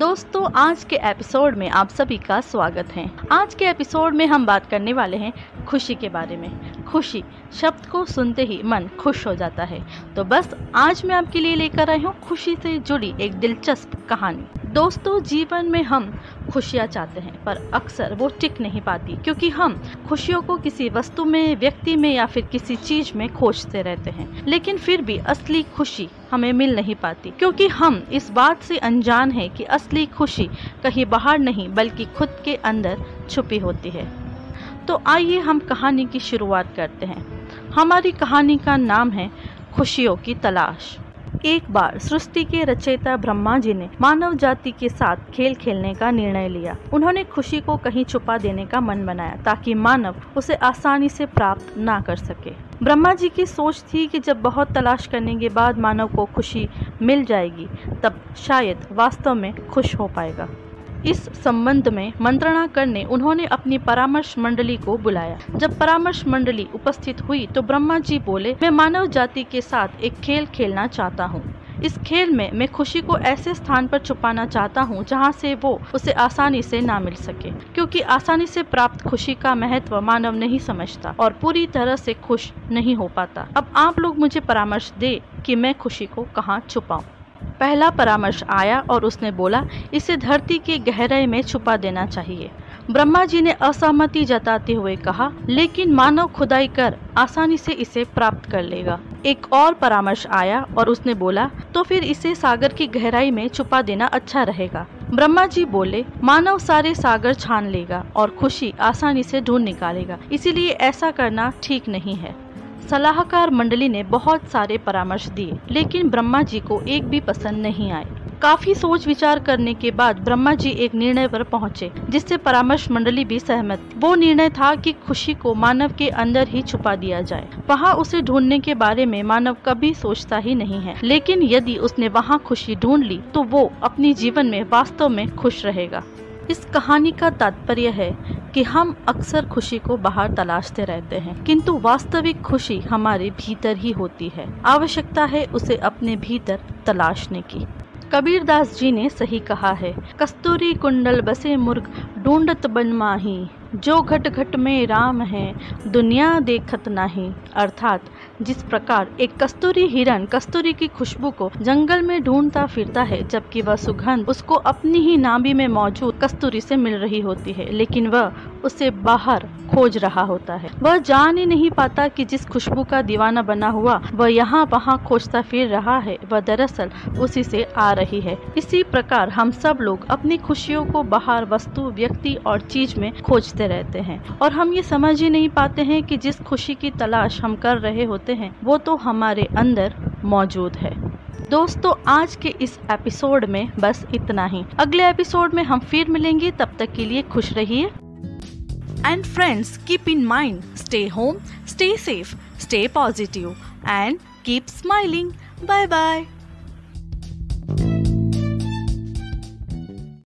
दोस्तों, आज के एपिसोड में आप सभी का स्वागत है। आज के एपिसोड में हम बात करने वाले हैं खुशी के बारे में। खुशी शब्द को सुनते ही मन खुश हो जाता है। तो बस, आज मैं आपके लिए लेकर आई हूँ खुशी से जुड़ी एक दिलचस्प कहानी। दोस्तों, जीवन में हम खुशियाँ चाहते हैं, पर अक्सर वो टिक नहीं पाती, क्योंकि हम खुशियों को किसी वस्तु में, व्यक्ति में या फिर किसी चीज़ में खोजते रहते हैं। लेकिन फिर भी असली खुशी हमें मिल नहीं पाती, क्योंकि हम इस बात से अनजान हैं कि असली खुशी कहीं बाहर नहीं, बल्कि खुद के अंदर छुपी होती है। तो आइए हम कहानी की शुरुआत करते हैं। हमारी कहानी का नाम है खुशियों की तलाश। एक बार सृष्टि के रचयिता ब्रह्मा जी ने मानव जाति के साथ खेल खेलने का निर्णय लिया। उन्होंने खुशी को कहीं छुपा देने का मन बनाया, ताकि मानव उसे आसानी से प्राप्त ना कर सके। ब्रह्मा जी की सोच थी कि जब बहुत तलाश करने के बाद मानव को खुशी मिल जाएगी, तब शायद वास्तव में खुश हो पाएगा। इस संबंध में मंत्रणा करने उन्होंने अपनी परामर्श मंडली को बुलाया। जब परामर्श मंडली उपस्थित हुई तो ब्रह्मा जी बोले, मैं मानव जाति के साथ एक खेल खेलना चाहता हूँ। इस खेल में मैं खुशी को ऐसे स्थान पर छुपाना चाहता हूँ, जहाँ से वो उसे आसानी से ना मिल सके। क्योंकि आसानी से प्राप्त खुशी का महत्व मानव नहीं समझता और पूरी तरह से खुश नहीं हो पाता। अब आप लोग मुझे परामर्श दे कि मैं खुशी को कहाँ छुपाऊँ। पहला परामर्श आया और उसने बोला, इसे धरती के गहराई में छुपा देना चाहिए। ब्रह्मा जी ने असहमति जताते हुए कहा, लेकिन मानव खुदाई कर आसानी से इसे प्राप्त कर लेगा। एक और परामर्श आया और उसने बोला तो फिर इसे सागर की गहराई में छुपा देना अच्छा रहेगा। ब्रह्मा जी बोले, मानव सारे सागर छान लेगा और खुशी आसानी से ढूंढ निकालेगा। इसीलिए ऐसा करना ठीक नहीं है। सलाहकार मंडली ने बहुत सारे परामर्श दिए, लेकिन ब्रह्मा जी को एक भी पसंद नहीं आए। काफ़ी सोच विचार करने के बाद ब्रह्मा जी एक निर्णय पर पहुँचे, जिससे परामर्श मंडली भी सहमत। वो निर्णय था कि खुशी को मानव के अंदर ही छुपा दिया जाए। वहाँ उसे ढूँढने के बारे में मानव कभी सोचता ही नहीं है, लेकिन यदि उसने वहाँ खुशी ढूंढ ली तो वो अपनी जीवन में वास्तव में खुश रहेगा। इस कहानी का तात्पर्य है कि हम अक्सर खुशी को बाहर तलाशते रहते हैं, किंतु वास्तविक खुशी हमारे भीतर ही होती है। आवश्यकता है उसे अपने भीतर तलाशने की। कबीर दास जी ने सही कहा है, कस्तूरी कुंडल बसे मुर्ग, ढूंढत बन माही। जो घट घट में राम है, दुनिया देखत नाही। अर्थात जिस प्रकार एक कस्तूरी हिरन कस्तूरी की खुशबू को जंगल में ढूंढता फिरता है, जबकि वह सुगंध उसको अपनी ही नाभि में मौजूद कस्तूरी से मिल रही होती है, लेकिन वह उसे बाहर खोज रहा होता है। वह जान ही नहीं पाता कि जिस खुशबू का दीवाना बना हुआ, वह यहाँ वहाँ खोजता फिर रहा है, वह दरअसल उसी से आ रही है। इसी प्रकार हम सब लोग अपनी खुशियों को बाहर वस्तु, व्यक्ति और चीज़ में खोजते रहते हैं, और हम ये समझ ही नहीं पाते हैं कि जिस खुशी की तलाश हम कर रहे होते करते हैं, वो तो हमारे अंदर मौजूद है। दोस्तों, आज के इस एपिसोड में बस इतना ही। अगले एपिसोड में हम फिर मिलेंगे, तब तक के लिए खुश रहिए। And friends keep in mind stay home stay safe stay positive and keep smiling bye bye